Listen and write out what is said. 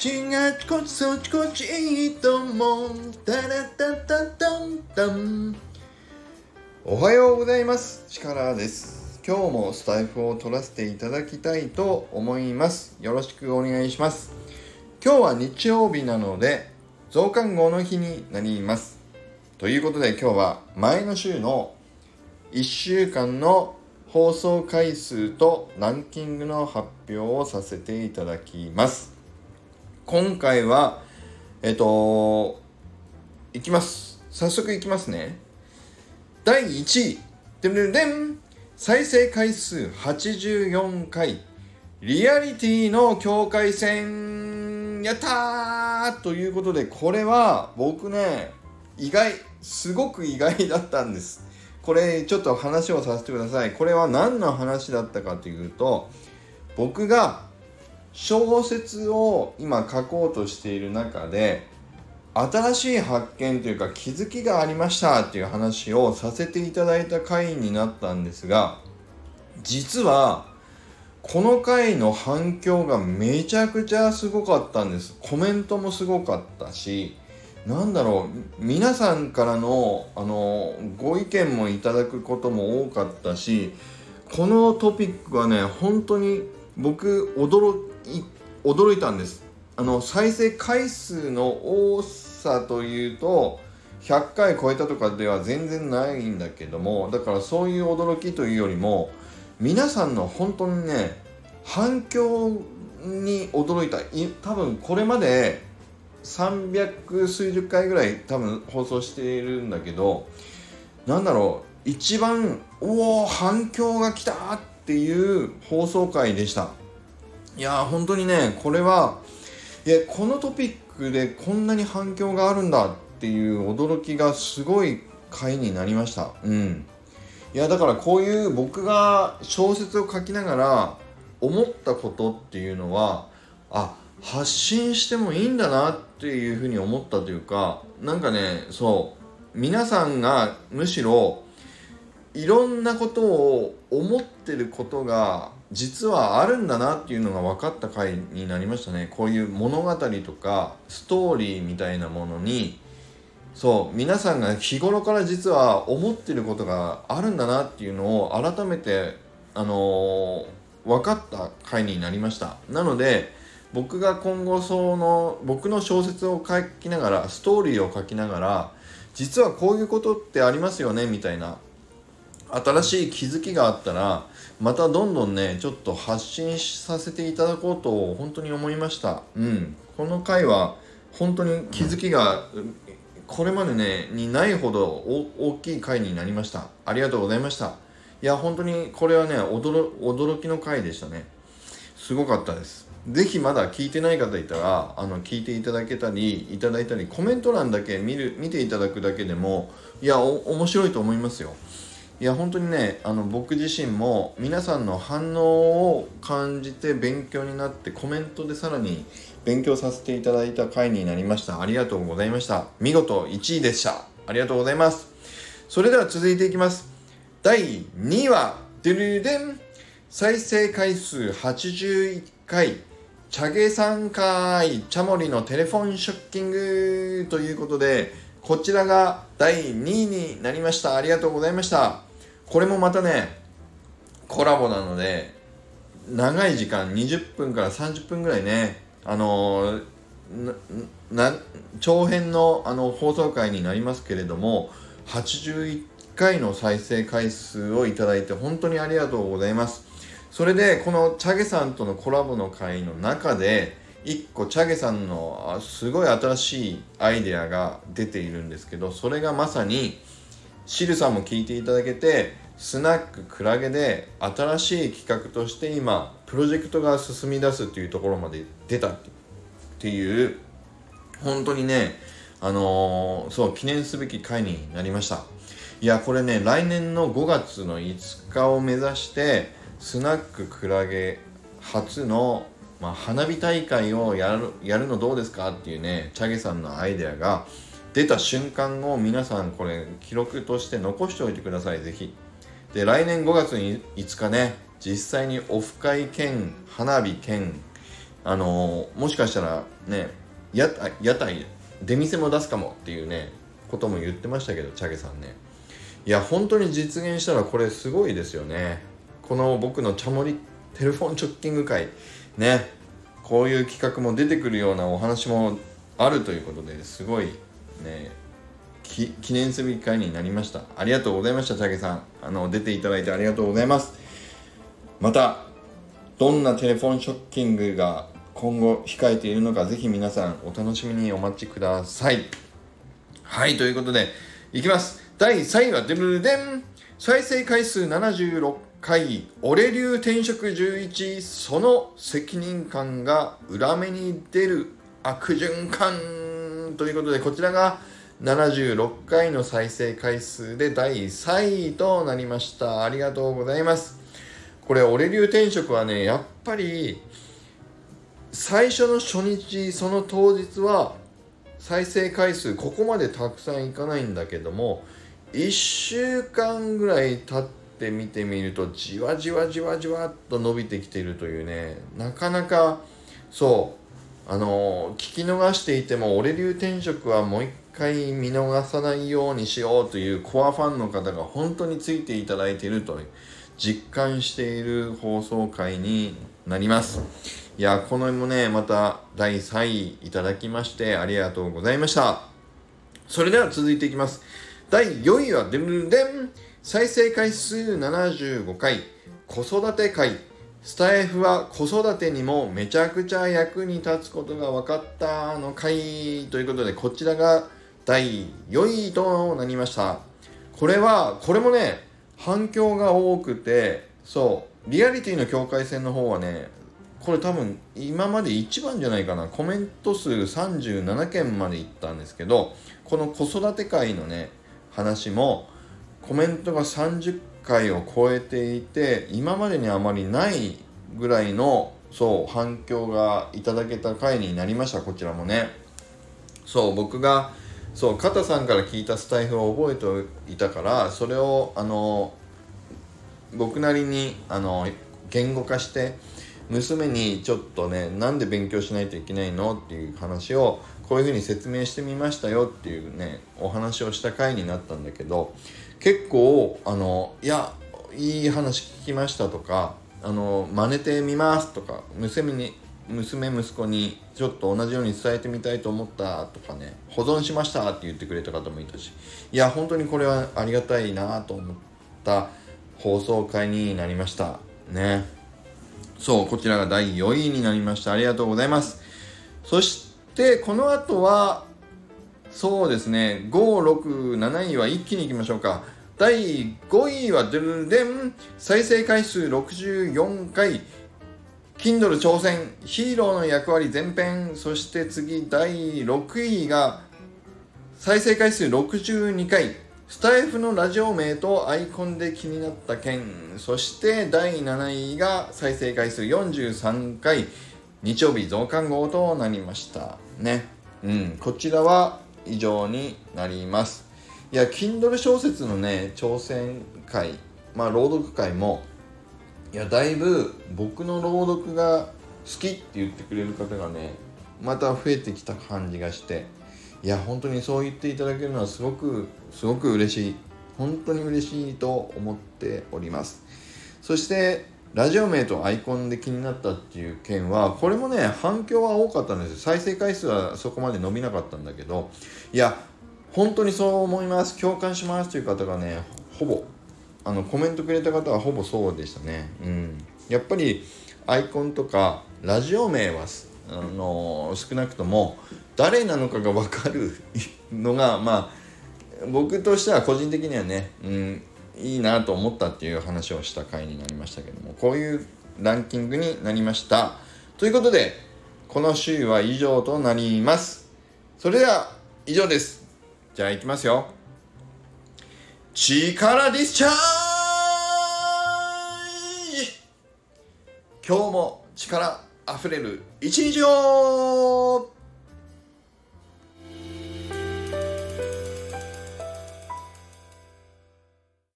ちがちこちそっちこっちいいともタラタタタンタン。おはようございます。チカラです。今日もスタイフを取らせていただきたいと思います。よろしくお願いします。今日は日曜日なので増刊号の日になります。ということで今日は前の週の1週間の放送回数とランキングの発表をさせていただきます。今回はえっといきます。早速いきますね。第1位。でんでん再生回数84回。リアリティの境界線。やったー！ということでこれは僕ね意外。すごく意外だったんです。これちょっと話をさせてください。これは何の話だったかというと僕が小説を今書こうとしている中で新しい発見というか気づきがありましたっていう話をさせていただいた回になったんですが実はこの回の反響がめちゃくちゃすごかったんです。コメントもすごかったしなんだろう皆さんからのあのご意見もいただくことも多かったしこのトピックはね本当に僕驚驚いたんです。あの再生回数の多さというと100回超えたとかでは全然ないんだけどもだからそういう驚きというよりも皆さんの本当にね反響に驚いた。多分これまで300数十回ぐらい多分放送しているんだけどなんだろう一番おお反響が来たっていう放送回でした。いや本当にねこれはいやこのトピックでこんなに反響があるんだっていう驚きがすごい回になりました。うん。いやだからこういう僕が小説を書きながら思ったことっていうのはあ発信してもいいんだなっていうふうに思ったというかなんかねそう皆さんがむしろいろんなことを思ってることが実はあるんだなっていうのが分かった回になりましたね。こういう物語とかストーリーみたいなものに。そう皆さんが日頃から実は思ってることがあるんだなっていうのを改めてあのー、分かった回になりました。なので僕が今後その僕の小説を書きながらストーリーを書きながら実はこういうことってありますよねみたいな新しい気づきがあったらまたどんどんねちょっと発信させていただこうと本当に思いました。うん。この回は本当に気づきがこれまでねにないほど大きい回になりました。ありがとうございました。いや本当にこれはね驚驚きの回でしたね。すごかったです。是非まだ聞いてない方いたらあの聞いていただけたりいただいたりコメント欄だけ見る見ていただくだけでもいや面白いと思いますよ。いや本当にねあの僕自身も皆さんの反応を感じて勉強になってコメントでさらに勉強させていただいた回になりました。ありがとうございました。見事1位でした。ありがとうございます。それでは続いていきます。第2位はデルデン。再生回数81回。チャゲさん会チャモリのテレフォンショッキング。ということでこちらが第2位になりました。ありがとうございました。これもまたねコラボなので長い時間20分から30分ぐらいねあの長編のあの放送回になりますけれども81回の再生回数をいただいて本当にありがとうございます。それでこのチャゲさんとのコラボの回の中で1個チャゲさんのすごい新しいアイデアが出ているんですけどそれがまさにシルさんも聞いていただけてスナッククラゲで新しい企画として今プロジェクトが進み出すっていうところまで出たっていう。本当にねあのー、そう記念すべき回になりました。いやこれね来年の5月の5日を目指してスナッククラゲ初の、まあ、花火大会をやるやるのどうですかっていうねチャゲさんのアイデアが出た瞬間を皆さんこれ記録として残しておいてください。ぜひ。で来年5月に5日ね実際にオフ会兼花火兼あのー、もしかしたらね屋屋台出店も出すかもっていうねことも言ってましたけどチャゲさんね。いや本当に実現したらこれすごいですよね。この僕のチャモリテレフォンチョッキング会ねこういう企画も出てくるようなお話もあるということですごいね記念すべき会になりました。ありがとうございましたチャゲさん。あの出ていただいてありがとうございます。またどんなテレフォンショッキングが今後控えているのかぜひ皆さんお楽しみにお待ちください。はいということでいきます。第3位はデルデン。再生回数76回俺流転職11その責任感が裏目に出る悪循環。ということでこちらが76回の再生回数で第3位となりました。ありがとうございます。これ俺流転職はねやっぱり最初の初日その当日は再生回数ここまでたくさんいかないんだけども1週間ぐらい経って見てみるとじわじわじわじわっと伸びてきてるというねなかなかそうあの聞き逃していても俺流転職はもう一回見逃さないようにしようというコアファンの方が本当についていただいていると実感している放送回になります。いやこのもねまた第3位いただきましてありがとうございました。それでは続いていきます。第4位はデルデン再生回数75回子育て会。スタイフは子育てにもめちゃくちゃ役に立つことが分かったの回ということでこちらが第4位となりました。これはこれもね反響が多くてそうリアリティの境界線の方はねこれ多分今まで一番じゃないかな。コメント数37件までいったんですけどこの子育て会のね話もコメントが30回を超えていて今までにあまりないぐらいのそう反響がいただけた回になりましたこちらもね。そう僕がそう肩さんから聞いたスタイフを覚えていたからそれをあの僕なりにあの言語化して娘にちょっとねなんで勉強しないといけないのっていう話をこういうふうに説明してみましたよっていうねお話をした回になったんだけど結構あのいやいい話聞きましたとかあの真似てみますとか娘に娘息子にちょっと同じように伝えてみたいと思ったとかね保存しましたって言ってくれた方もいたしいや本当にこれはありがたいなと思った放送回になりました。ね。そうこちらが第4位になりました。ありがとうございます。そしてこの後はそうですね。567位は一気にいきましょうか。第5位はドゥルデン。再生回数64回。Kindle 挑戦ヒーローの役割前編。そして次第6位が再生回数62回。スタイフのラジオ名とアイコンで気になった件。そして第7位が再生回数43回。日曜日増刊号となりました。ね。うん。こちらは以上になります。いや Kindle 小説のね挑戦会まあ朗読会もいやだいぶ僕の朗読が好きって言ってくれる方がねまた増えてきた感じがしていや本当にそう言っていただけるのはすごくすごく嬉しい。本当に嬉しいと思っております。そしてラジオ名とアイコンで気になったっていう件はこれもね反響は多かったんです再生回数はそこまで伸びなかったんだけどいや本当にそう思います。共感しますという方がねほぼあのコメントくれた方はほぼそうでしたね。うん。やっぱりアイコンとかラジオ名はあの少なくとも誰なのかが分かるのがまあ僕としては個人的にはね、うん、いいなと思ったっていう話をした回になりましたけどもこういうランキングになりました。ということでこの週は以上となります。それでは以上です。じゃあいきますよ。力ディスチャージ!今日も力あふれる一日を!